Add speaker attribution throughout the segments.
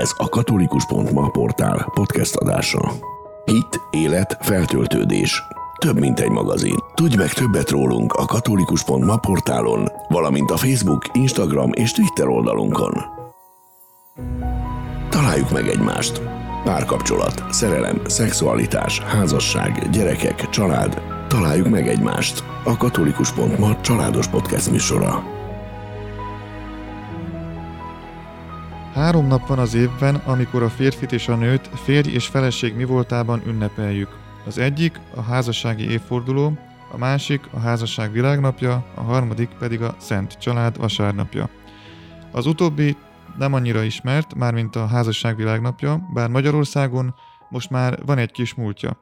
Speaker 1: Ez a katolikus.ma portál podcast adása. Hit, élet, feltöltődés. Több mint egy magazin. Tudj meg többet rólunk a katolikus.ma portálon, valamint a Facebook, Instagram és Twitter oldalunkon. Találjuk meg egymást. Párkapcsolat, szerelem, szexualitás, házasság, gyerekek, család. Találjuk meg egymást. A katolikus.ma családos podcast műsora.
Speaker 2: Három nap van az évben, amikor a férfit és a nőt férj és feleség mi voltában ünnepeljük. Az egyik a házassági évforduló, a másik a házasság világnapja, a harmadik pedig a Szent Család vasárnapja. Az utóbbi nem annyira ismert, mármint a házasság világnapja, bár Magyarországon most már van egy kis múltja.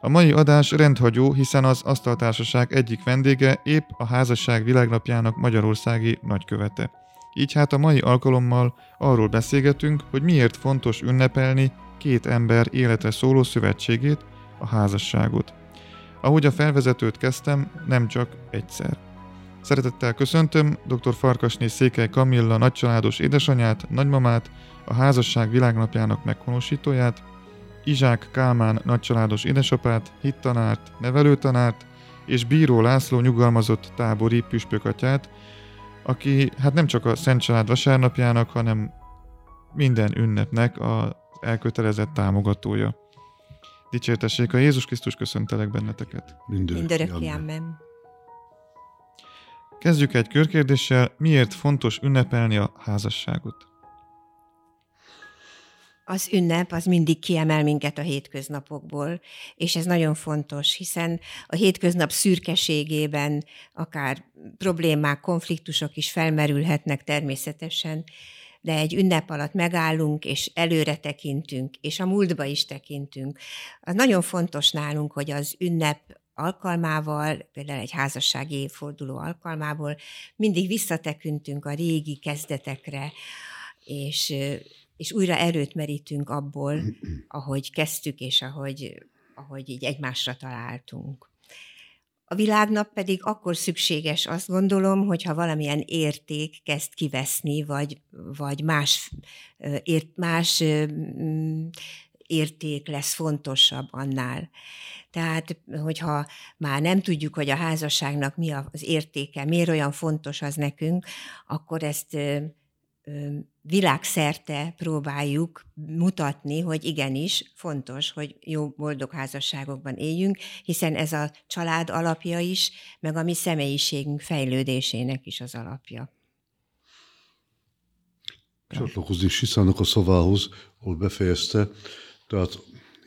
Speaker 2: A mai adás rendhagyó, hiszen az asztaltársaság egyik vendége épp a házasság világnapjának magyarországi nagykövete. Így hát a mai alkalommal arról beszélgetünk, hogy miért fontos ünnepelni két ember életre szóló szövetségét, a házasságot. Ahogy a felvezetőt kezdtem, nem csak egyszer. Szeretettel köszöntöm dr. Farkasné Székely Kamilla nagycsaládos édesanyát, nagymamát, a házasság világnapjának meghonosítóját, Izsák Kálmán nagycsaládos édesapát, hittanárt, nevelőtanárt és Bíró László nyugalmazott tábori püspökatyát, aki hát nem csak a Szent Család vasárnapjának, hanem minden ünnepnek az elkötelezett támogatója. Dicsértessék a Jézus Krisztus, köszöntelek benneteket.
Speaker 3: Mindörökké, amen.
Speaker 2: Kezdjük egy körkérdéssel, miért fontos ünnepelni a házasságot?
Speaker 3: Az ünnep az mindig kiemel minket a hétköznapokból, és ez nagyon fontos, hiszen a hétköznap szürkeségében akár problémák, konfliktusok is felmerülhetnek természetesen, de egy ünnep alatt megállunk, és előre tekintünk, és a múltba is tekintünk. Az nagyon fontos nálunk, hogy az ünnep alkalmával, például egy házassági évforduló alkalmából mindig visszatekintünk a régi kezdetekre, és és újra erőt merítünk abból, ahogy kezdtük, és ahogy, ahogy így egymásra találtunk. A világnap pedig akkor szükséges, azt gondolom, hogyha valamilyen érték kezd kiveszni, vagy, vagy más, ért, más érték lesz fontosabb annál. Tehát, hogyha már nem tudjuk, hogy a házasságnak mi az értéke, miért olyan fontos az nekünk, akkor ezt világszerte próbáljuk mutatni, hogy igenis fontos, hogy jó, boldog házasságokban éljünk, hiszen ez a család alapja is, meg a mi személyiségünk fejlődésének is az alapja.
Speaker 4: Csatlakozni Siszának a szavához, ahol befejezte, tehát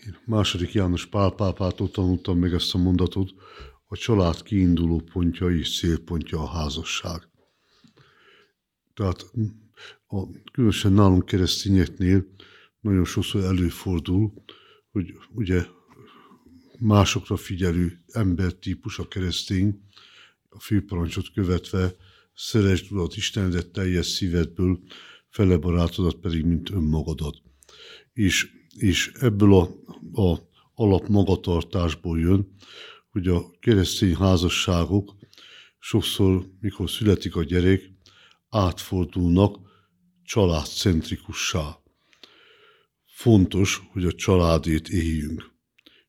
Speaker 4: én második János Pál pápától tanultam meg ezt a mondatot, a család kiinduló pontja és célpontja a házasság. Tehát a, különösen nálunk keresztényeknél nagyon sokszor előfordul, hogy ugye másokra figyelő embertípus a keresztény, a főparancsot követve, szeresd Urat Istenedet teljes szívedből, fele barátodat pedig, mint önmagadat. És, és ebből a, a alap magatartásból jön, hogy a keresztény házasságok sokszor, mikor születik a gyerek, átfordulnak családcentrikussá. Fontos, hogy a családét éljünk.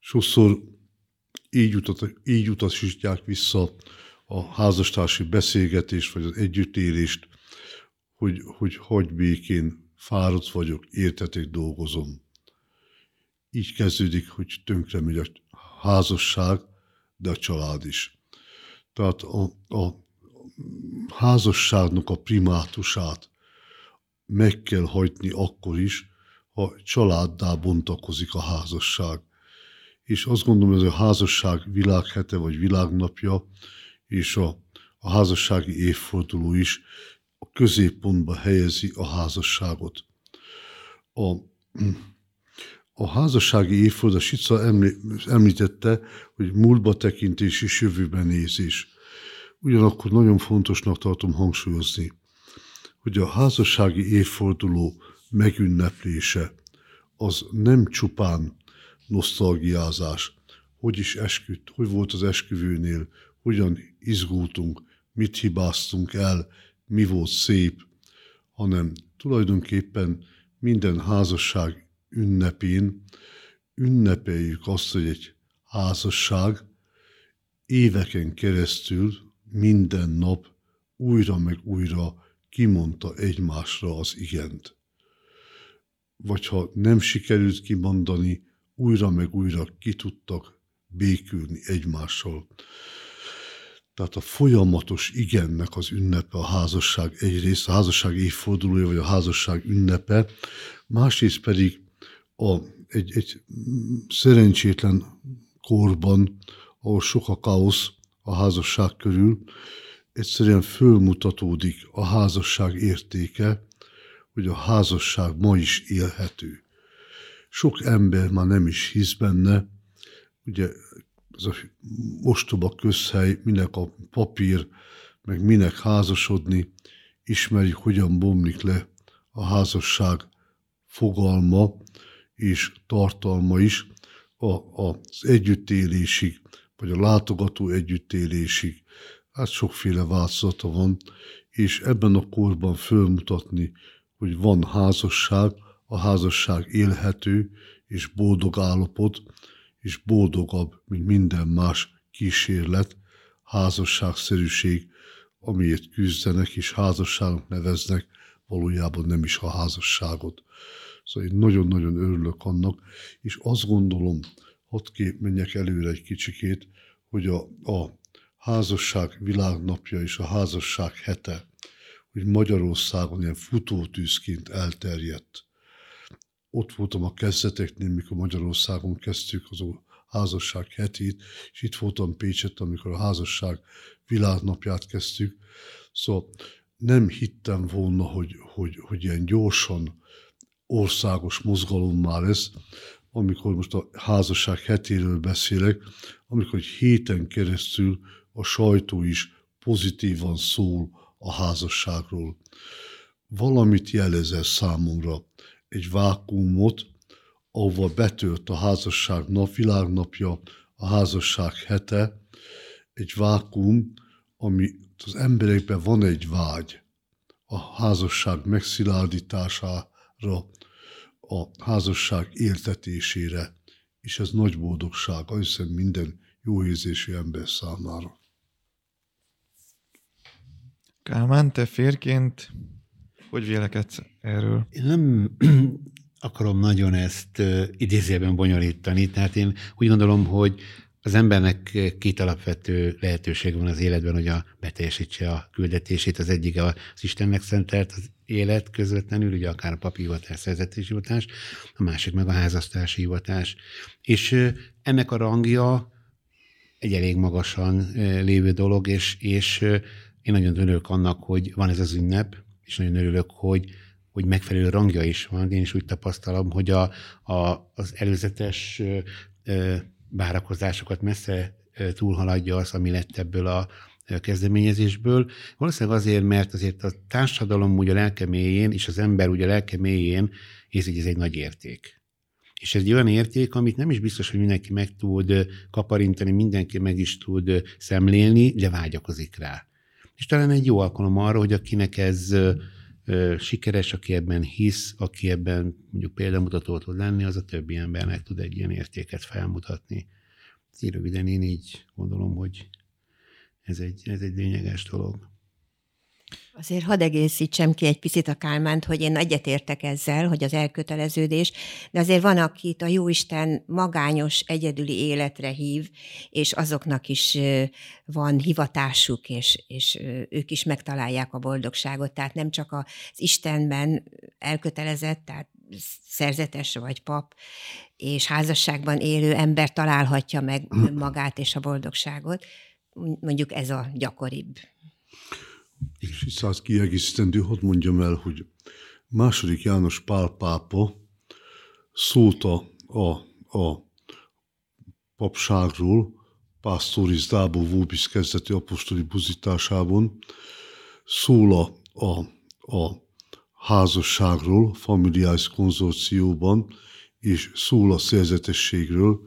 Speaker 4: Sokszor így, utat, így utasítják vissza a házastársi beszélgetést, vagy az együttélést, hogy, hogy hagy békén, fáradt vagyok, értetek, dolgozom. Így kezdődik, hogy tönkre megy a házasság, de a család is. Tehát a, a házasságnak a primátusát meg kell hagyni akkor is, ha családdá bontakozik a házasság. És azt gondolom, ez a házasság világhete vagy világnapja, és a, a házassági évforduló is a középpontba helyezi a házasságot. A, a házassági évforduló, Sica említette, hogy múltba tekintés és jövőben nézés. Ugyanakkor nagyon fontosnak tartom hangsúlyozni, hogy a házassági évforduló megünneplése az nem csupán nosztalgiázás, hogy is esküdt, hogy volt az esküvőnél, hogyan izgultunk, mit hibáztunk el, mi volt szép, hanem tulajdonképpen minden házasság ünnepén ünnepeljük azt, hogy egy házasság éveken keresztül minden nap újra meg újra kimondta egymásra az igent. Vagy ha nem sikerült kimondani, újra meg újra ki tudtak békülni egymással. Tehát a folyamatos igennek az ünnepe a házasság egyrészt, a házasság évfordulója, vagy a házasság ünnepe, másrészt pedig a, egy, egy szerencsétlen korban, ahol sok a káosz a házasság körül, egyszerűen fölmutatódik a házasság értéke, hogy a házasság ma is élhető. Sok ember már nem is hisz benne, ugye ez a ostoba közhely, minek a papír, meg minek házasodni, ismerjük, hogyan bomlik le a házasság fogalma és tartalma is a, az együttélésig, vagy a látogató együttélésig. Hát sokféle változata van, és ebben a korban fölmutatni, hogy van házasság, a házasság élhető és boldog állapot, és boldogabb, mint minden más kísérlet, házasságszerűség, amiért küzdenek és házasságnak neveznek, valójában nem is a házasságot. Szóval én nagyon-nagyon örülök annak, és azt gondolom, hadd kép menjek előre egy kicsikét, hogy a, a házasság világnapja és a házasság hete, hogy Magyarországon ilyen futótűzként elterjedt ott voltam a kezdeteknél, mikor Magyarországon kezdtük az házasság hetét, és itt voltam Pécset, amikor a házasság világnapját kezdtük. Szóval nem hittem volna, hogy, hogy, hogy ilyen gyorsan országos mozgalom már ez, amikor most a házasság hetéről beszélek, amikor egy héten keresztül a sajtó is pozitívan szól a házasságról. Valamit jelez ez számomra egy vákumot, ahova betölt a házasság nap, világnapja, a házasság hete, egy vákum, ami az emberekben van egy vágy a házasság megszilárdítására, a házasság éltetésére, és ez nagy boldogság, hiszem minden jó érzésű ember számára.
Speaker 2: Kálmán, te férként hogy vélekedsz erről?
Speaker 5: Én nem akarom nagyon ezt idézőben bonyolítani, tehát én úgy gondolom, hogy az embernek két alapvető lehetőség van az életben, hogy a beteljesítse a küldetését. Az egyik az Istennek szentelt az élet közvetlenül, ugye akár a papi hivatás, szerzetési hivatás, a másik meg a házasztási hivatás. És ennek a rangja egy elég magasan lévő dolog, és, és én nagyon örülök annak, hogy van ez az ünnep, és nagyon örülök, hogy, hogy megfelelő rangja is van. Én is úgy tapasztalom, hogy a, a, az előzetes ö, várakozásokat messze túlhaladja az, ami lett ebből a kezdeményezésből. Valószínűleg azért, mert azért a társadalom úgy a lelke mélyén, és az ember úgy a lelke mélyén érzi, hogy ez egy nagy érték. És ez egy olyan érték, amit nem is biztos, hogy mindenki meg tud kaparintani, mindenki meg is tud szemlélni, de vágyakozik rá és talán egy jó alkalom arra, hogy akinek ez sikeres, aki ebben hisz, aki ebben mondjuk példamutató tud lenni, az a többi embernek tud egy ilyen értéket felmutatni. Röviden én így gondolom, hogy ez egy, ez egy lényeges dolog.
Speaker 3: Azért hadd egészítsem ki egy picit a Kálmánt, hogy én egyetértek ezzel, hogy az elköteleződés, de azért van, akit a Jóisten magányos, egyedüli életre hív, és azoknak is van hivatásuk, és, és ők is megtalálják a boldogságot. Tehát nem csak az Istenben elkötelezett, tehát szerzetes vagy pap, és házasságban élő ember találhatja meg magát és a boldogságot. Mondjuk ez a gyakoribb.
Speaker 4: És itt az kiegészítendő, hadd mondjam el, hogy második János Pál pápa szólt a, a, papságról, Pastoris Dabo Vobis kezdeti apostoli buzításában, szól a, a, a házasságról, familiális konzorcióban, és szól a szerzetességről,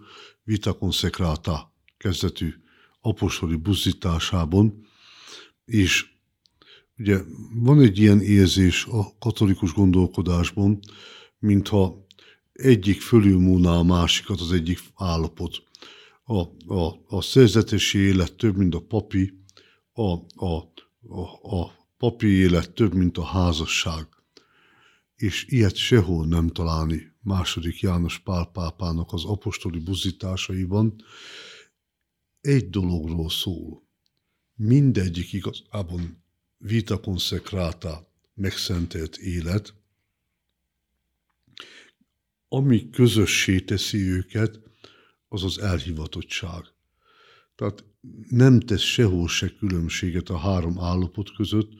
Speaker 4: Vita Consecrata kezdetű apostoli buzításában, és Ugye van egy ilyen érzés a katolikus gondolkodásban, mintha egyik fölülmúlná a másikat az egyik állapot. A, a, a szerzetesi élet több, mint a papi, a, a, a, a papi élet több, mint a házasság. És ilyet sehol nem találni második János Pál pápának az apostoli buzításaiban. Egy dologról szól. Mindegyik igazából vita consecrata, megszentelt élet, ami közössé teszi őket, az az elhivatottság. Tehát nem tesz sehol se különbséget a három állapot között.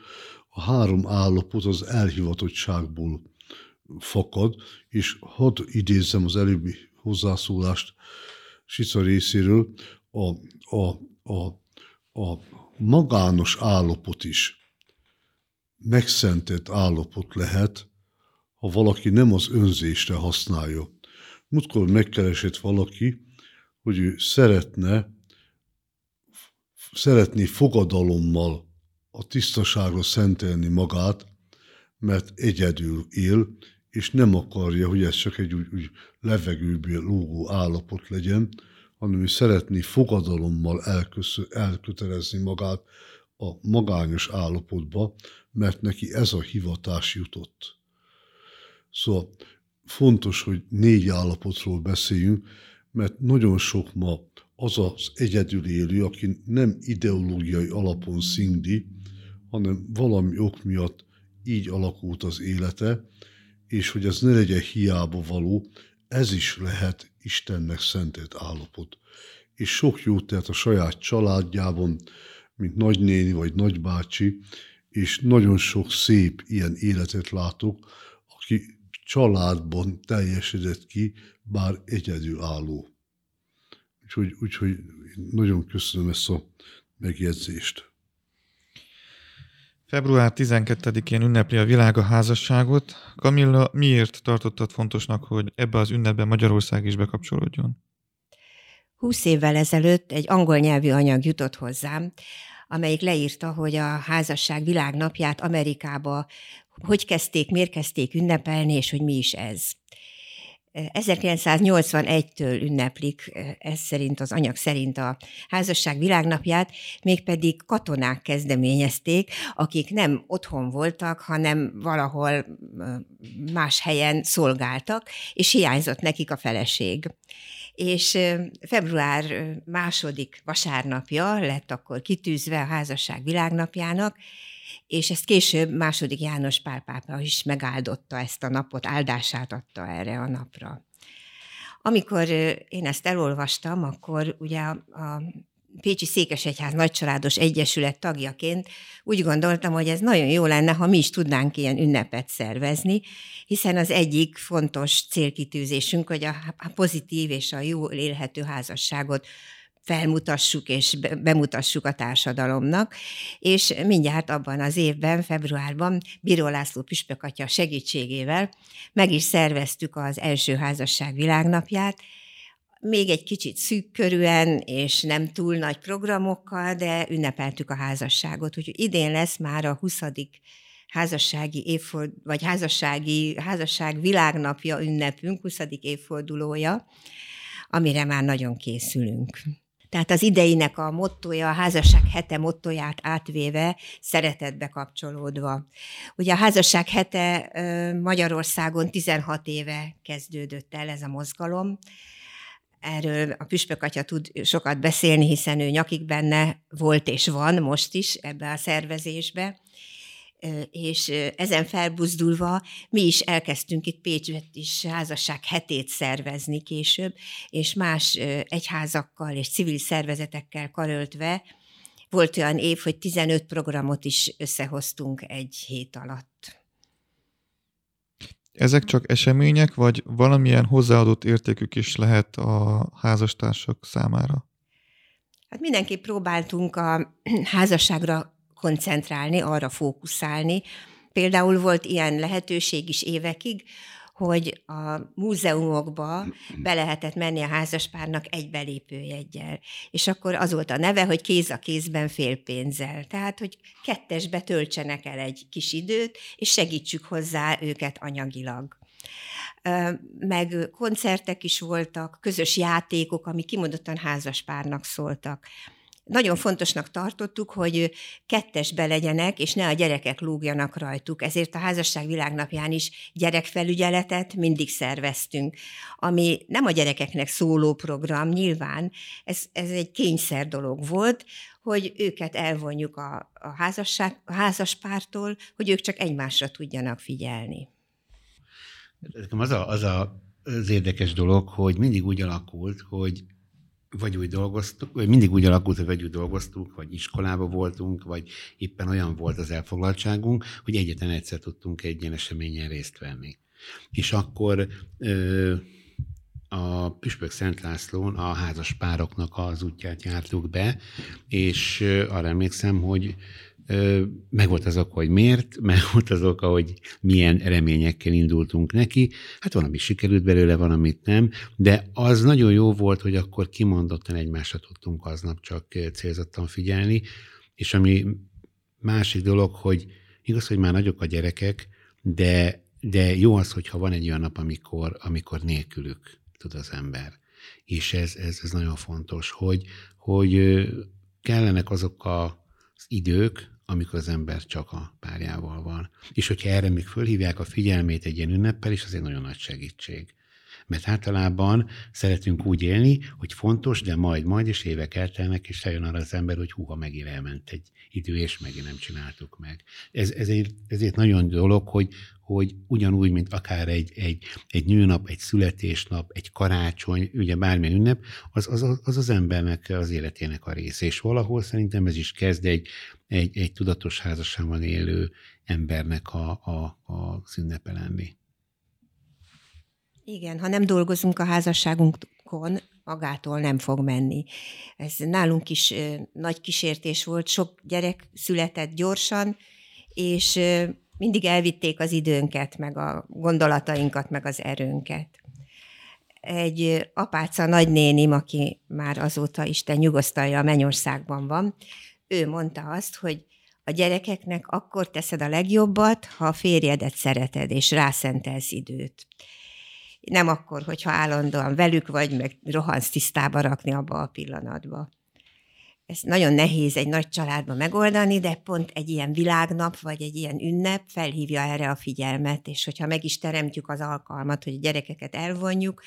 Speaker 4: A három állapot az elhivatottságból fakad, és hadd idézzem az előbbi hozzászólást Sica részéről, a, a, a, a magános állapot is megszentett állapot lehet, ha valaki nem az önzésre használja. Múltkor megkeresett valaki, hogy ő szeretne, szeretné fogadalommal a tisztaságra szentelni magát, mert egyedül él, és nem akarja, hogy ez csak egy úgy, úgy levegőből lógó állapot legyen, hanem ő szeretné fogadalommal elköszö, elkötelezni magát a magányos állapotba, mert neki ez a hivatás jutott. Szóval fontos, hogy négy állapotról beszéljünk, mert nagyon sok ma az az egyedül élő, aki nem ideológiai alapon szingdi, hanem valami ok miatt így alakult az élete, és hogy ez ne legyen hiába való, ez is lehet Istennek szentelt állapot. És sok jót tehet a saját családjában, mint nagynéni vagy nagybácsi, és nagyon sok szép ilyen életet látok, aki családban teljesedett ki, bár egyedül álló. Úgyhogy, úgyhogy nagyon köszönöm ezt a megjegyzést.
Speaker 2: Február 12-én ünnepli a világ a házasságot. Kamilla, miért tartottad fontosnak, hogy ebbe az ünnepbe Magyarország is bekapcsolódjon?
Speaker 3: Húsz évvel ezelőtt egy angol nyelvű anyag jutott hozzám, amelyik leírta, hogy a házasság világnapját Amerikába hogy kezdték, miért kezdték ünnepelni, és hogy mi is ez. 1981-től ünneplik, ez szerint az anyag szerint a házasság világnapját, mégpedig katonák kezdeményezték, akik nem otthon voltak, hanem valahol más helyen szolgáltak, és hiányzott nekik a feleség. És február második vasárnapja lett akkor kitűzve a házasság világnapjának, és ezt később második János Pál pápa is megáldotta ezt a napot, áldását adta erre a napra. Amikor én ezt elolvastam, akkor ugye a, a Pécsi Székesegyház Nagycsaládos Egyesület tagjaként úgy gondoltam, hogy ez nagyon jó lenne, ha mi is tudnánk ilyen ünnepet szervezni, hiszen az egyik fontos célkitűzésünk, hogy a pozitív és a jó élhető házasságot felmutassuk és bemutassuk a társadalomnak, és mindjárt abban az évben, februárban Bíró László Püspökatya segítségével meg is szerveztük az első házasság világnapját, még egy kicsit szűkkörűen, és nem túl nagy programokkal, de ünnepeltük a házasságot. Úgyhogy idén lesz már a 20 házassági évford, vagy házassági, házasság világnapja ünnepünk, 20. évfordulója, amire már nagyon készülünk. Tehát az ideinek a mottoja, a házasság hete mottoját átvéve, szeretetbe kapcsolódva. Ugye a házasság hete Magyarországon 16 éve kezdődött el ez a mozgalom. Erről a Püspök atya tud sokat beszélni, hiszen ő nyakig benne volt és van most is ebbe a szervezésbe és ezen felbuzdulva mi is elkezdtünk itt Pécsben is házasság hetét szervezni később, és más egyházakkal és civil szervezetekkel karöltve volt olyan év, hogy 15 programot is összehoztunk egy hét alatt.
Speaker 2: Ezek csak események, vagy valamilyen hozzáadott értékük is lehet a házastársak számára?
Speaker 3: Hát mindenképp próbáltunk a házasságra koncentrálni, arra fókuszálni. Például volt ilyen lehetőség is évekig, hogy a múzeumokba be lehetett menni a házaspárnak egy belépőjeggyel. És akkor az volt a neve, hogy kéz a kézben félpénzzel. Tehát, hogy kettesbe töltsenek el egy kis időt, és segítsük hozzá őket anyagilag. meg koncertek is voltak, közös játékok, ami kimondottan házaspárnak szóltak nagyon fontosnak tartottuk, hogy kettesbe legyenek, és ne a gyerekek lógjanak rajtuk. Ezért a házasság világnapján is gyerekfelügyeletet mindig szerveztünk, ami nem a gyerekeknek szóló program, nyilván, ez, ez egy kényszer dolog volt, hogy őket elvonjuk a, a, házasság, a házaspártól, hogy ők csak egymásra tudjanak figyelni.
Speaker 5: Az a, az a az érdekes dolog, hogy mindig úgy alakult, hogy vagy úgy dolgoztuk, vagy mindig úgy alakult, hogy vagy úgy dolgoztunk, vagy iskolába voltunk, vagy éppen olyan volt az elfoglaltságunk, hogy egyetlen egyszer tudtunk egy ilyen eseményen részt venni. És akkor ö, a Püspök Szent Lászlón a házas pároknak az útját jártuk be, és arra emlékszem, hogy meg volt az oka, hogy miért, meg volt az oka, hogy milyen reményekkel indultunk neki. Hát van, ami sikerült belőle, van, amit nem, de az nagyon jó volt, hogy akkor kimondottan egymásra tudtunk aznap csak célzottan figyelni, és ami másik dolog, hogy igaz, hogy már nagyok a gyerekek, de, de jó az, hogyha van egy olyan nap, amikor, amikor nélkülük tud az ember. És ez, ez, ez nagyon fontos, hogy, hogy kellenek azok a, az idők, amikor az ember csak a párjával van. És hogyha erre még fölhívják a figyelmét egy ilyen ünneppel is, az egy nagyon nagy segítség. Mert általában szeretünk úgy élni, hogy fontos, de majd, majd is évek eltelnek, és eljön arra az ember, hogy húha megint elment egy idő, és megint nem csináltuk meg. Ez, ezért, ezért nagyon dolog, hogy, hogy ugyanúgy, mint akár egy, egy, egy nőnap, egy születésnap, egy karácsony, ugye bármilyen ünnep, az az, az az embernek az életének a része. És valahol szerintem ez is kezd egy, egy, egy tudatos házasságban élő embernek a, a, a ünnepe lenni.
Speaker 3: Igen, ha nem dolgozunk a házasságunkon, magától nem fog menni. Ez nálunk is nagy kísértés volt, sok gyerek született gyorsan, és mindig elvitték az időnket, meg a gondolatainkat, meg az erőnket. Egy apáca nagynénim, aki már azóta Isten nyugosztalja a mennyországban van, ő mondta azt, hogy a gyerekeknek akkor teszed a legjobbat, ha a férjedet szereted, és rászentelsz időt. Nem akkor, hogyha állandóan velük vagy, meg rohansz tisztába rakni abba a pillanatba. Ez nagyon nehéz egy nagy családban megoldani, de pont egy ilyen világnap, vagy egy ilyen ünnep felhívja erre a figyelmet, és hogyha meg is teremtjük az alkalmat, hogy a gyerekeket elvonjuk,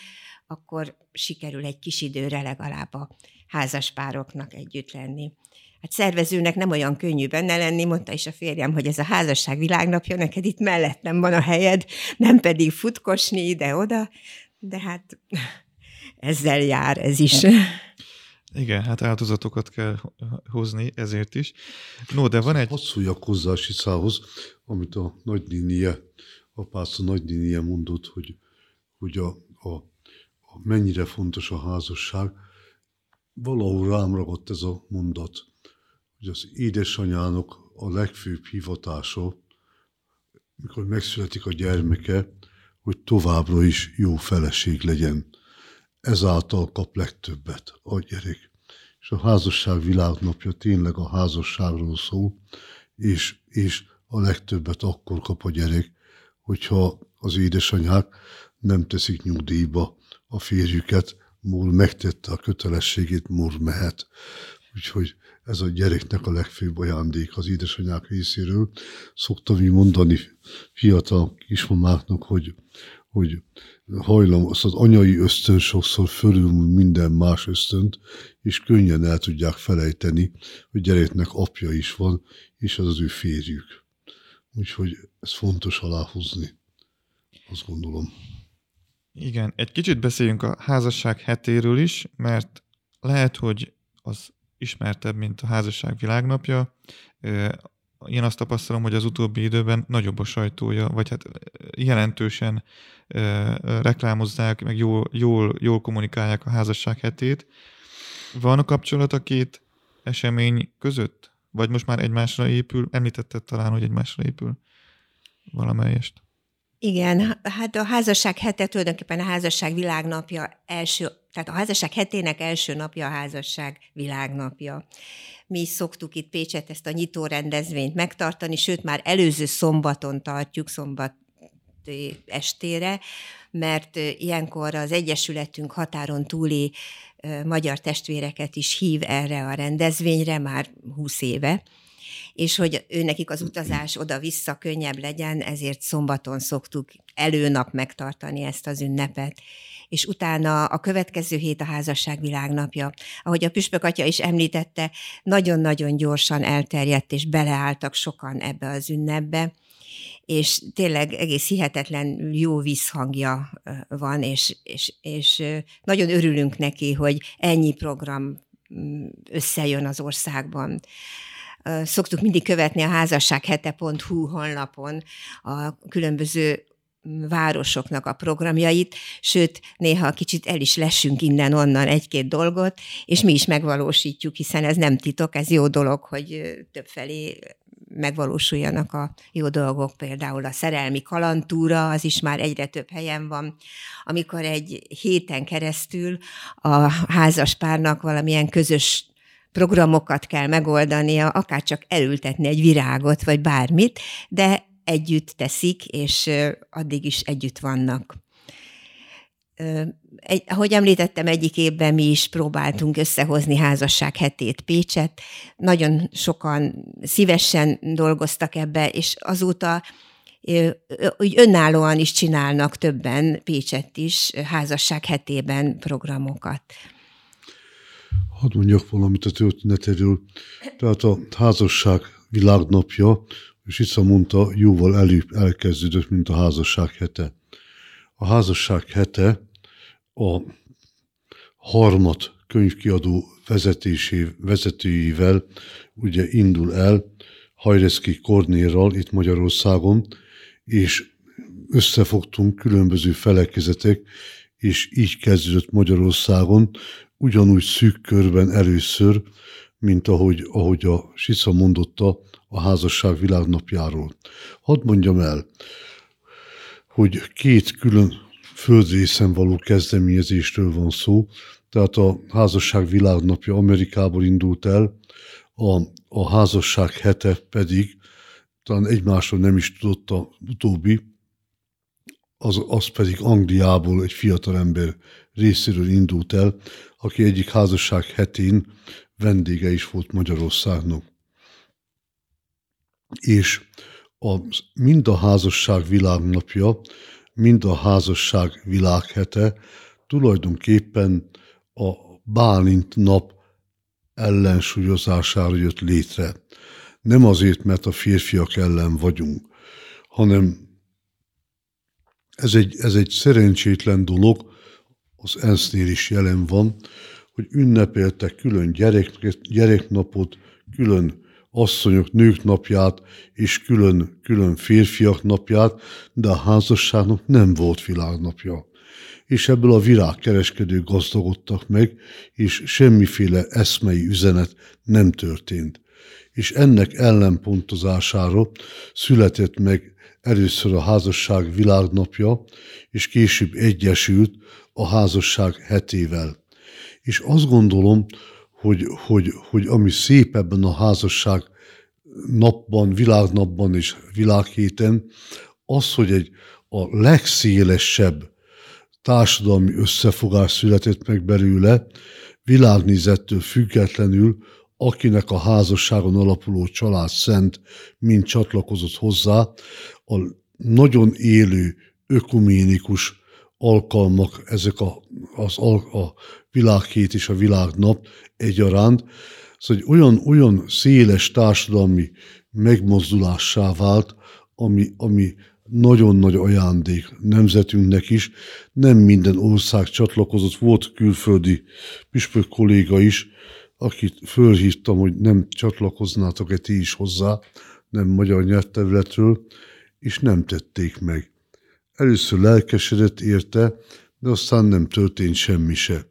Speaker 3: akkor sikerül egy kis időre legalább a házaspároknak együtt lenni. Hát szervezőnek nem olyan könnyű benne lenni, mondta is a férjem, hogy ez a házasság világnapja, neked itt mellettem van a helyed, nem pedig futkosni ide-oda, de hát ezzel jár ez is.
Speaker 2: Igen, hát áldozatokat kell hozni ezért is. No, de van egy...
Speaker 4: Hadd szóljak hozzá Sicához, amit a nagynénie, a pásztor nagynénie mondott, hogy, hogy a, a, a mennyire fontos a házasság. Valahol rám ragadt ez a mondat, hogy az édesanyának a legfőbb hivatása, mikor megszületik a gyermeke, hogy továbbra is jó feleség legyen. Ezáltal kap legtöbbet a gyerek. És a házasság világnapja tényleg a házasságról szól, és, és a legtöbbet akkor kap a gyerek, hogyha az édesanyák nem teszik nyugdíjba a férjüket, múl megtette a kötelességét, múl mehet. Úgyhogy ez a gyereknek a legfőbb ajándék az édesanyák részéről. Szoktam így mondani fiatal kismamáknak, hogy, hogy hajlam, az, az anyai ösztön sokszor fölül minden más ösztönt, és könnyen el tudják felejteni, hogy gyereknek apja is van, és az az ő férjük. Úgyhogy ez fontos aláhozni, azt gondolom.
Speaker 2: Igen, egy kicsit beszéljünk a házasság hetéről is, mert lehet, hogy az ismertebb, mint a házasság világnapja. Én azt tapasztalom, hogy az utóbbi időben nagyobb a sajtója, vagy hát jelentősen reklámozzák, meg jól, jól, jól kommunikálják a házasság hetét. Van a kapcsolat a két esemény között? Vagy most már egymásra épül? Említetted talán, hogy egymásra épül valamelyest.
Speaker 3: Igen, hát a házasság hete tulajdonképpen a házasság világnapja első, tehát a házasság hetének első napja a házasság világnapja. Mi szoktuk itt Pécset ezt a nyitó rendezvényt megtartani, sőt már előző szombaton tartjuk, szombat estére, mert ilyenkor az Egyesületünk határon túli magyar testvéreket is hív erre a rendezvényre már 20 éve, és hogy ő nekik az utazás oda-vissza könnyebb legyen, ezért szombaton szoktuk előnap megtartani ezt az ünnepet. És utána a következő hét a házasság világnapja. Ahogy a Püspök atya is említette, nagyon-nagyon gyorsan elterjedt, és beleálltak sokan ebbe az ünnepbe, és tényleg egész hihetetlen jó visszhangja van, és, és, és nagyon örülünk neki, hogy ennyi program mm, összejön az országban szoktuk mindig követni a házassághete.hu honlapon a különböző városoknak a programjait, sőt, néha kicsit el is lessünk innen-onnan egy-két dolgot, és mi is megvalósítjuk, hiszen ez nem titok, ez jó dolog, hogy többfelé megvalósuljanak a jó dolgok, például a szerelmi kalantúra, az is már egyre több helyen van, amikor egy héten keresztül a házas párnak valamilyen közös programokat kell megoldania, akár csak elültetni egy virágot, vagy bármit, de együtt teszik, és addig is együtt vannak. Egy, ahogy említettem, egyik évben mi is próbáltunk összehozni házasság hetét Pécset. Nagyon sokan szívesen dolgoztak ebbe, és azóta úgy önállóan is csinálnak többen Pécset is házasság hetében programokat.
Speaker 4: Hadd mondjak valamit a történetéről. Tehát a házasság világnapja és Ica mondta, jóval előbb elkezdődött, mint a házasság hete. A házasság hete a harmat könyvkiadó vezetésé, vezetőivel ugye indul el, Hajreszki Kornérral itt Magyarországon, és összefogtunk különböző felekezetek, és így kezdődött Magyarországon, ugyanúgy szűk körben először, mint ahogy, ahogy a Sica mondotta, a házasság világnapjáról. Hadd mondjam el, hogy két külön földrészen való kezdeményezésről van szó, tehát a házasság világnapja Amerikából indult el, a, a házasság hete pedig, talán egymásról nem is tudott a utóbbi, az, az pedig Angliából egy fiatal ember részéről indult el, aki egyik házasság hetén vendége is volt Magyarországnak és a, mind a házasság világnapja, mind a házasság világhete tulajdonképpen a Bálint nap ellensúlyozására jött létre. Nem azért, mert a férfiak ellen vagyunk, hanem ez egy, ez egy szerencsétlen dolog, az ENSZ-nél is jelen van, hogy ünnepeltek külön gyerek, gyereknapot, külön asszonyok, nők napját és külön, külön férfiak napját, de a házasságnak nem volt világnapja. És ebből a virágkereskedők gazdagodtak meg, és semmiféle eszmei üzenet nem történt. És ennek ellenpontozására született meg először a házasság világnapja, és később egyesült a házasság hetével. És azt gondolom, hogy, hogy, hogy ami szép ebben a házasság napban, világnapban és világhéten, az, hogy egy a legszélesebb társadalmi összefogás született meg belőle, világnézettől függetlenül, akinek a házasságon alapuló család szent mind csatlakozott hozzá, a nagyon élő, ökuménikus alkalmak, ezek a, az, a világhét és a világnap egyaránt, szóval hogy olyan, olyan széles társadalmi megmozdulássá vált, ami, ami nagyon nagy ajándék nemzetünknek is. Nem minden ország csatlakozott, volt külföldi püspök kolléga is, akit fölhívtam, hogy nem csatlakoznátok-e ti is hozzá, nem magyar nyelvterületről, és nem tették meg. Először lelkesedett érte, de aztán nem történt semmi se.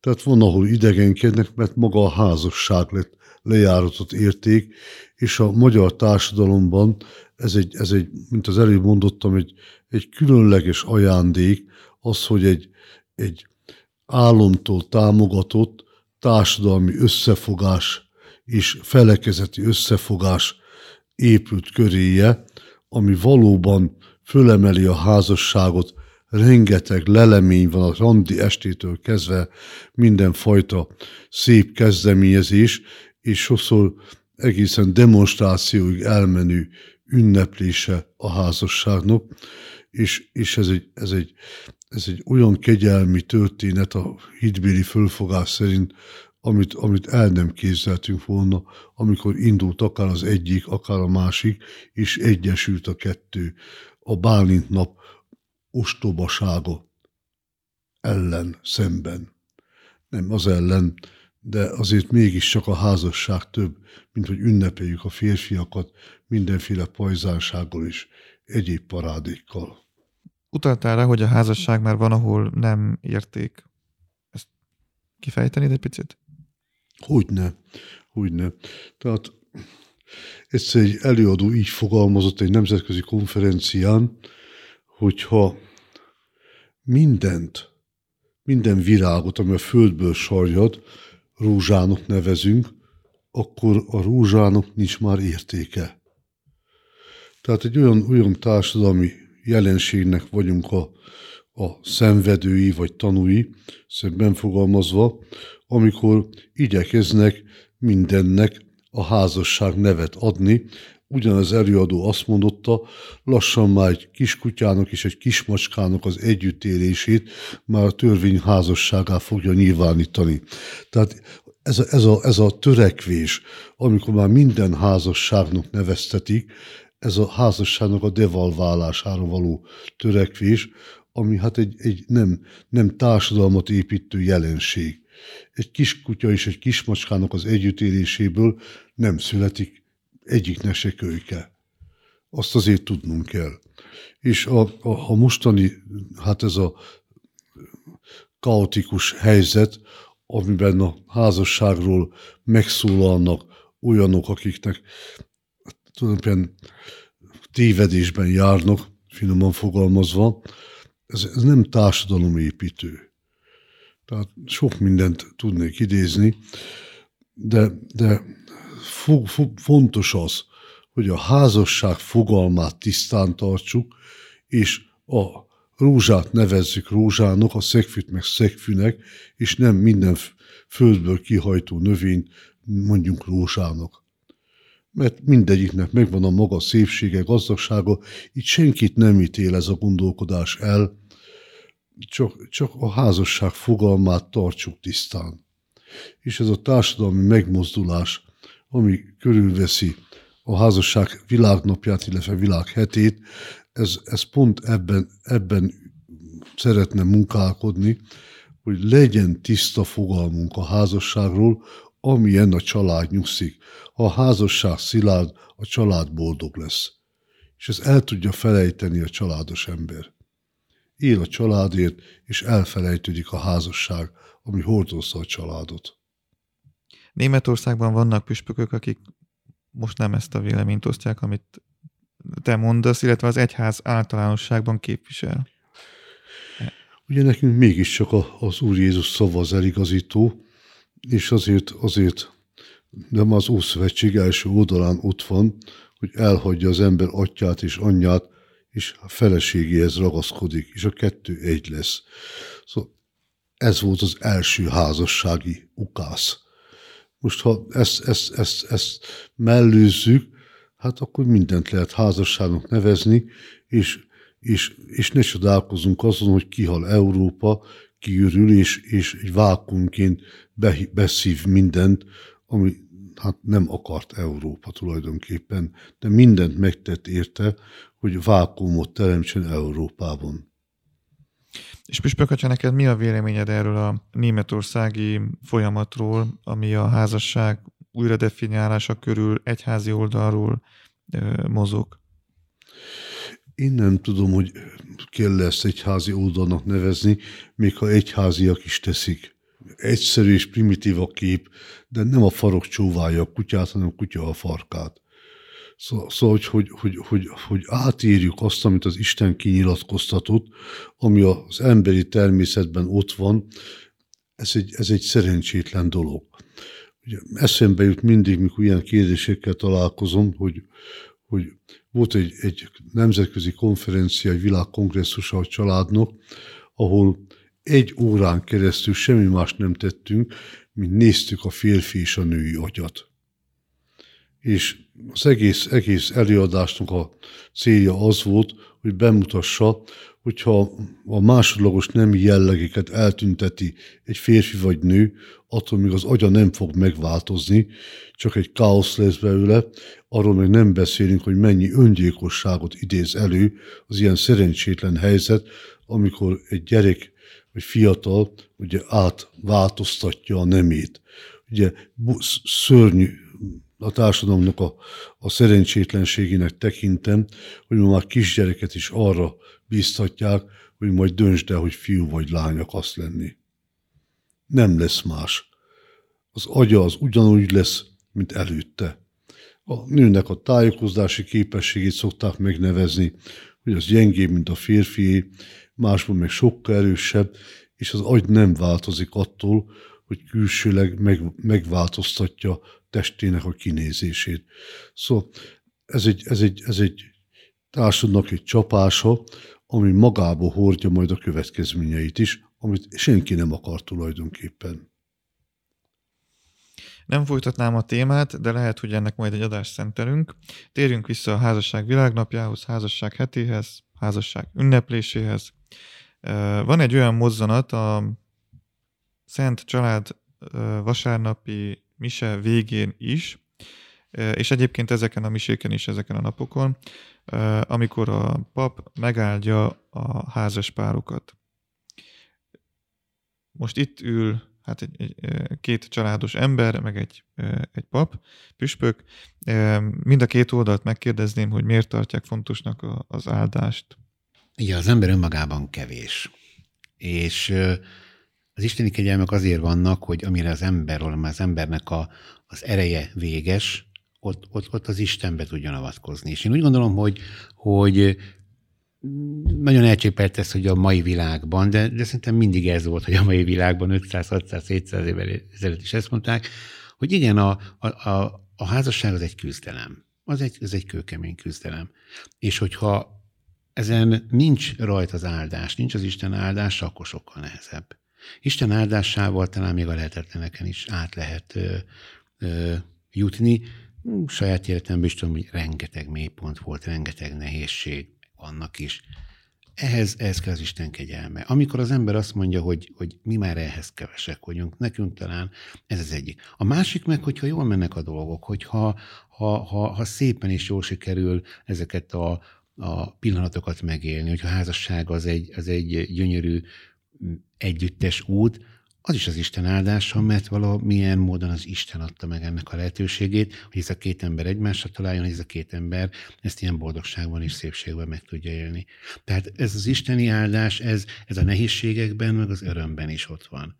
Speaker 4: Tehát van, ahol idegenkednek, mert maga a házasság lett lejáratott érték, és a magyar társadalomban ez egy, ez egy mint az előbb mondottam, egy, egy különleges ajándék, az, hogy egy, egy álomtól támogatott társadalmi összefogás és felekezeti összefogás épült köréje, ami valóban fölemeli a házasságot, rengeteg lelemény van a randi estétől kezdve, mindenfajta szép kezdeményezés, és sokszor egészen demonstrációig elmenő ünneplése a házasságnak, és, és ez, egy, ez, egy, ez egy olyan kegyelmi történet a hitbéli fölfogás szerint, amit, amit el nem képzeltünk volna, amikor indult akár az egyik, akár a másik, és egyesült a kettő. A Bálint nap ostobasága ellen, szemben. Nem az ellen, de azért mégis csak a házasság több, mint hogy ünnepeljük a férfiakat mindenféle pajzánsággal és egyéb parádékkal.
Speaker 2: Utaltál rá, hogy a házasság már van, ahol nem érték. Ezt kifejteni egy picit?
Speaker 4: Hogyne, hogyne. Tehát egyszer egy előadó így fogalmazott egy nemzetközi konferencián, hogyha mindent, minden virágot, ami a földből sarjad, rózsának nevezünk, akkor a rózsának nincs már értéke. Tehát egy olyan, olyan társadalmi jelenségnek vagyunk a, a szenvedői vagy tanúi, szebben fogalmazva, amikor igyekeznek mindennek a házasság nevet adni, ugyanaz előadó azt mondotta, lassan már egy kiskutyának és egy kismacskának az együttélését már a törvény házasságá fogja nyilvánítani. Tehát ez a, ez, a, ez a törekvés, amikor már minden házasságnak neveztetik, ez a házasságnak a devalválására való törekvés, ami hát egy, egy nem, nem társadalmat építő jelenség. Egy kiskutya és egy kismacskának az együttéléséből nem születik egyiknek se kölyke. Azt azért tudnunk kell. És a, a, a mostani, hát ez a kaotikus helyzet, amiben a házasságról megszólalnak olyanok, akiknek tulajdonképpen tévedésben járnak, finoman fogalmazva, ez, ez nem társadalomépítő. Tehát sok mindent tudnék idézni, de, de fontos az, hogy a házasság fogalmát tisztán tartsuk, és a rózsát nevezzük rózsának, a szegfűt meg szegfűnek, és nem minden földből kihajtó növényt mondjuk rózsának. Mert mindegyiknek megvan a maga szépsége, gazdagsága, itt senkit nem ítél ez a gondolkodás el, csak, csak a házasság fogalmát tartsuk tisztán. És ez a társadalmi megmozdulás ami körülveszi a házasság világnapját, illetve világhetét, ez, ez pont ebben, ebben szeretne munkálkodni, hogy legyen tiszta fogalmunk a házasságról, amilyen a család nyugszik. Ha a házasság szilárd, a család boldog lesz. És ez el tudja felejteni a családos ember. Él a családért, és elfelejtődik a házasság, ami hordozza a családot.
Speaker 2: Németországban vannak püspökök, akik most nem ezt a véleményt osztják, amit te mondasz, illetve az egyház általánosságban képvisel.
Speaker 4: Ugye nekünk mégiscsak az Úr Jézus szava az eligazító, és azért, azért nem az Ószövetség első oldalán ott van, hogy elhagyja az ember atyát és anyját, és a feleségéhez ragaszkodik, és a kettő egy lesz. Szóval ez volt az első házassági ukász. Most ha ezt, ezt, ezt, ezt mellőzzük, hát akkor mindent lehet házasságnak nevezni, és, és, és ne csodálkozunk azon, hogy kihal Európa, kiürül, és, és egy vákumként be, beszív mindent, ami hát nem akart Európa tulajdonképpen, de mindent megtett érte, hogy vákumot teremtsen Európában.
Speaker 2: És Püspök, hogyha neked mi a véleményed erről a németországi folyamatról, ami a házasság újra definiálása körül egyházi oldalról mozog?
Speaker 4: Én nem tudom, hogy kell ezt egyházi oldalnak nevezni, még ha egyháziak is teszik. Egyszerű és primitív a kép, de nem a farok csóválja a kutyát, hanem a kutya a farkát. Szóval, szóval hogy, hogy, hogy, hogy, átírjuk azt, amit az Isten kinyilatkoztatott, ami az emberi természetben ott van, ez egy, ez egy szerencsétlen dolog. Ugye eszembe jut mindig, mikor ilyen kérdésekkel találkozom, hogy, hogy volt egy, egy nemzetközi konferencia, egy világkongresszus a családnak, ahol egy órán keresztül semmi más nem tettünk, mint néztük a férfi és a női agyat. És az egész, egész előadásnak a célja az volt, hogy bemutassa, hogyha a másodlagos nemi jellegeket eltünteti egy férfi vagy nő, attól még az agya nem fog megváltozni, csak egy káosz lesz belőle, arról meg nem beszélünk, hogy mennyi öngyilkosságot idéz elő az ilyen szerencsétlen helyzet, amikor egy gyerek vagy fiatal ugye átváltoztatja a nemét. Ugye szörnyű a társadalomnak a, a szerencsétlenségének tekintem, hogy ma már kisgyereket is arra bíztatják, hogy majd döntsd el, hogy fiú vagy lány akarsz lenni. Nem lesz más. Az agya az ugyanúgy lesz, mint előtte. A nőnek a tájékozási képességét szokták megnevezni, hogy az gyengébb, mint a férfié, másból meg sokkal erősebb, és az agy nem változik attól, hogy külsőleg meg, megváltoztatja testének a kinézését. Szóval ez egy, ez egy, ez egy társadalomnak egy csapása, ami magába hordja majd a következményeit is, amit senki nem akar tulajdonképpen.
Speaker 2: Nem folytatnám a témát, de lehet, hogy ennek majd egy adást szentelünk. Térjünk vissza a házasság világnapjához, házasság hetéhez, házasság ünnepléséhez. Van egy olyan mozzanat a Szent Család vasárnapi mise végén is, és egyébként ezeken a miséken is, ezeken a napokon, amikor a pap megáldja a házas párokat. Most itt ül hát egy, egy, két családos ember, meg egy, egy pap, püspök. Mind a két oldalt megkérdezném, hogy miért tartják fontosnak az áldást.
Speaker 5: Igen, az ember önmagában kevés. És az isteni kegyelmek azért vannak, hogy amire az ember, az embernek a, az ereje véges, ott, ott, ott az Isten be tudjon avatkozni. És én úgy gondolom, hogy, hogy nagyon elcsépelt ez, hogy a mai világban, de, de szerintem mindig ez volt, hogy a mai világban 500, 600, 700 évvel ezelőtt is ezt mondták, hogy igen, a, a, a, a házasság az egy küzdelem. Az egy, az egy kőkemény küzdelem. És hogyha ezen nincs rajta az áldás, nincs az Isten áldása, akkor sokkal nehezebb. Isten áldásával talán még a lehetetleneken is át lehet ö, ö, jutni. Saját életemben is tudom, hogy rengeteg mélypont volt, rengeteg nehézség, annak is. Ehhez, ehhez kell az Isten kegyelme. Amikor az ember azt mondja, hogy, hogy mi már ehhez kevesek vagyunk, nekünk talán ez az egyik. A másik meg, hogyha jól mennek a dolgok, hogyha ha, ha, ha szépen és jól sikerül ezeket a, a pillanatokat megélni, hogyha a házasság az egy, az egy gyönyörű együttes út, az is az Isten áldása, mert valamilyen módon az Isten adta meg ennek a lehetőségét, hogy ez a két ember egymásra találjon, hogy ez a két ember ezt ilyen boldogságban és szépségben meg tudja élni. Tehát ez az isteni áldás, ez, ez a nehézségekben, meg az örömben is ott van.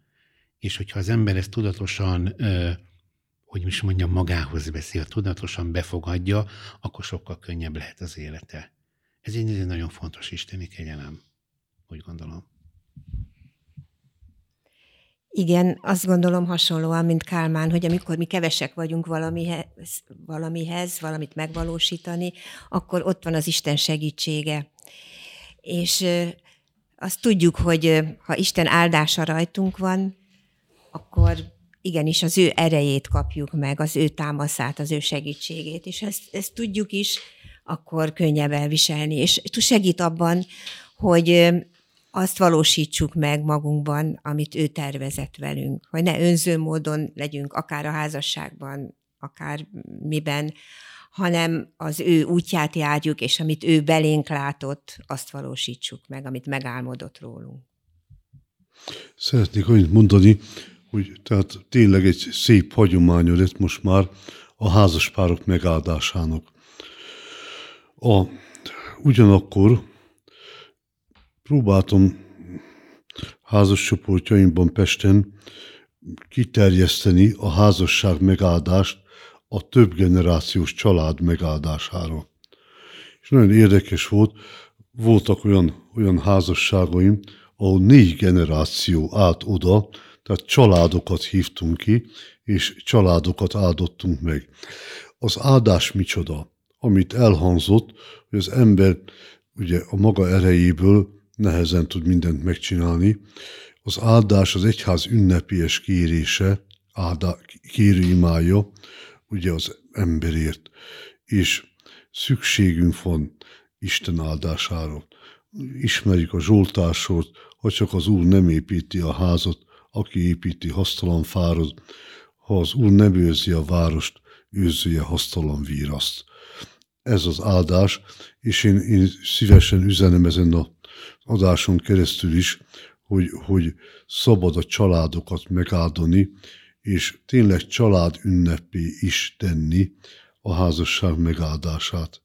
Speaker 5: És hogyha az ember ezt tudatosan, hogy is mondjam, magához ha tudatosan befogadja, akkor sokkal könnyebb lehet az élete. Ez egy nagyon fontos isteni kegyelem, úgy gondolom.
Speaker 3: Igen, azt gondolom hasonlóan, mint Kálmán, hogy amikor mi kevesek vagyunk valamihez, valamihez, valamit megvalósítani, akkor ott van az Isten segítsége. És azt tudjuk, hogy ha Isten áldása rajtunk van, akkor igenis az ő erejét kapjuk meg, az ő támaszát, az ő segítségét, és ezt, ezt tudjuk is, akkor könnyebb elviselni. És segít abban, hogy azt valósítsuk meg magunkban, amit ő tervezett velünk. Hogy ne önző módon legyünk, akár a házasságban, akár miben, hanem az ő útját járjuk, és amit ő belénk látott, azt valósítsuk meg, amit megálmodott rólunk.
Speaker 4: Szeretnék annyit mondani, hogy tehát tényleg egy szép hagyománya lett most már a házaspárok megáldásának. A, ugyanakkor próbáltam házas csoportjaimban Pesten kiterjeszteni a házasság megáldást a több generációs család megáldására. És nagyon érdekes volt, voltak olyan, olyan házasságaim, ahol négy generáció állt oda, tehát családokat hívtunk ki, és családokat áldottunk meg. Az áldás micsoda? Amit elhangzott, hogy az ember ugye a maga erejéből nehezen tud mindent megcsinálni. Az áldás az egyház ünnepélyes kérése, áldá, kérőimája, ugye az emberért, és szükségünk van Isten áldására. Ismerjük a Zsoltásot, ha csak az Úr nem építi a házat, aki építi, hasztalan fárad, ha az Úr nem őrzi a várost, őrzője hasztalan víraszt. Ez az áldás, és én, én szívesen üzenem ezen a adáson keresztül is, hogy, hogy szabad a családokat megáldani, és tényleg család ünnepé is tenni a házasság megáldását.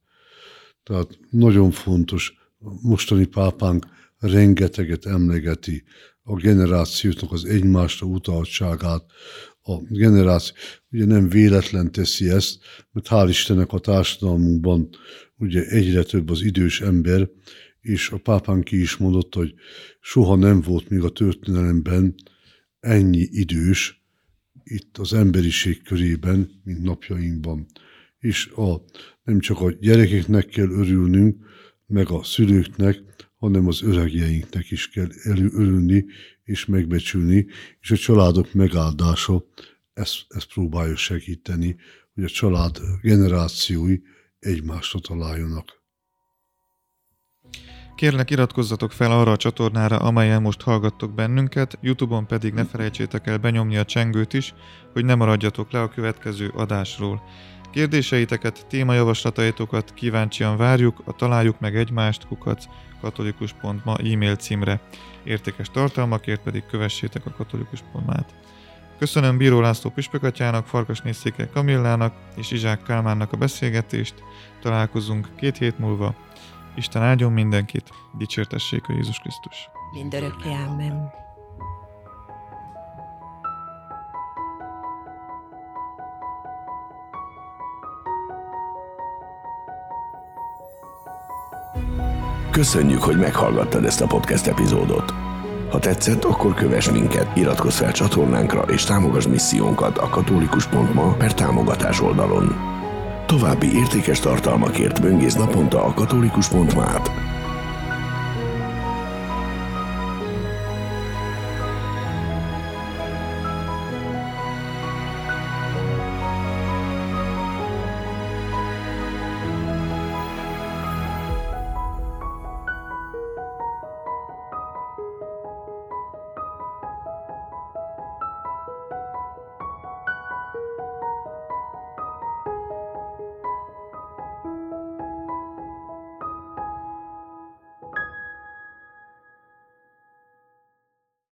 Speaker 4: Tehát nagyon fontos, mostani pápánk rengeteget emlegeti a generációknak az egymásra utaltságát, a generáció ugye nem véletlen teszi ezt, mert hál' Istennek a társadalmunkban ugye egyre több az idős ember, és a pápán ki is mondott, hogy soha nem volt még a történelemben ennyi idős itt az emberiség körében, mint napjainkban. És a, nem csak a gyerekeknek kell örülnünk, meg a szülőknek, hanem az öregjeinknek is kell örülni és megbecsülni, és a családok megáldása ezt, ezt próbálja segíteni, hogy a család generációi egymásra találjanak.
Speaker 2: Kérlek iratkozzatok fel arra a csatornára, amelyen most hallgattok bennünket, Youtube-on pedig ne felejtsétek el benyomni a csengőt is, hogy ne maradjatok le a következő adásról. Kérdéseiteket, témajavaslataitokat kíváncsian várjuk a Találjuk meg egymást kukac katolikus.ma e-mail címre. Értékes tartalmakért pedig kövessétek a katolikus.mát. Köszönöm Bíró László Püspökatyának, Farkas Nészéke Kamillának és Izsák Kálmánnak a beszélgetést. Találkozunk két hét múlva. Isten áldjon mindenkit, dicsértessék a Jézus Krisztus.
Speaker 3: Mindörökké, Amen.
Speaker 1: Köszönjük, hogy meghallgattad ezt a podcast epizódot. Ha tetszett, akkor kövess minket, iratkozz fel csatornánkra és támogass missziónkat a katolikus.ma per támogatás oldalon. További értékes tartalmakért böngész naponta a katolikus.ma-t.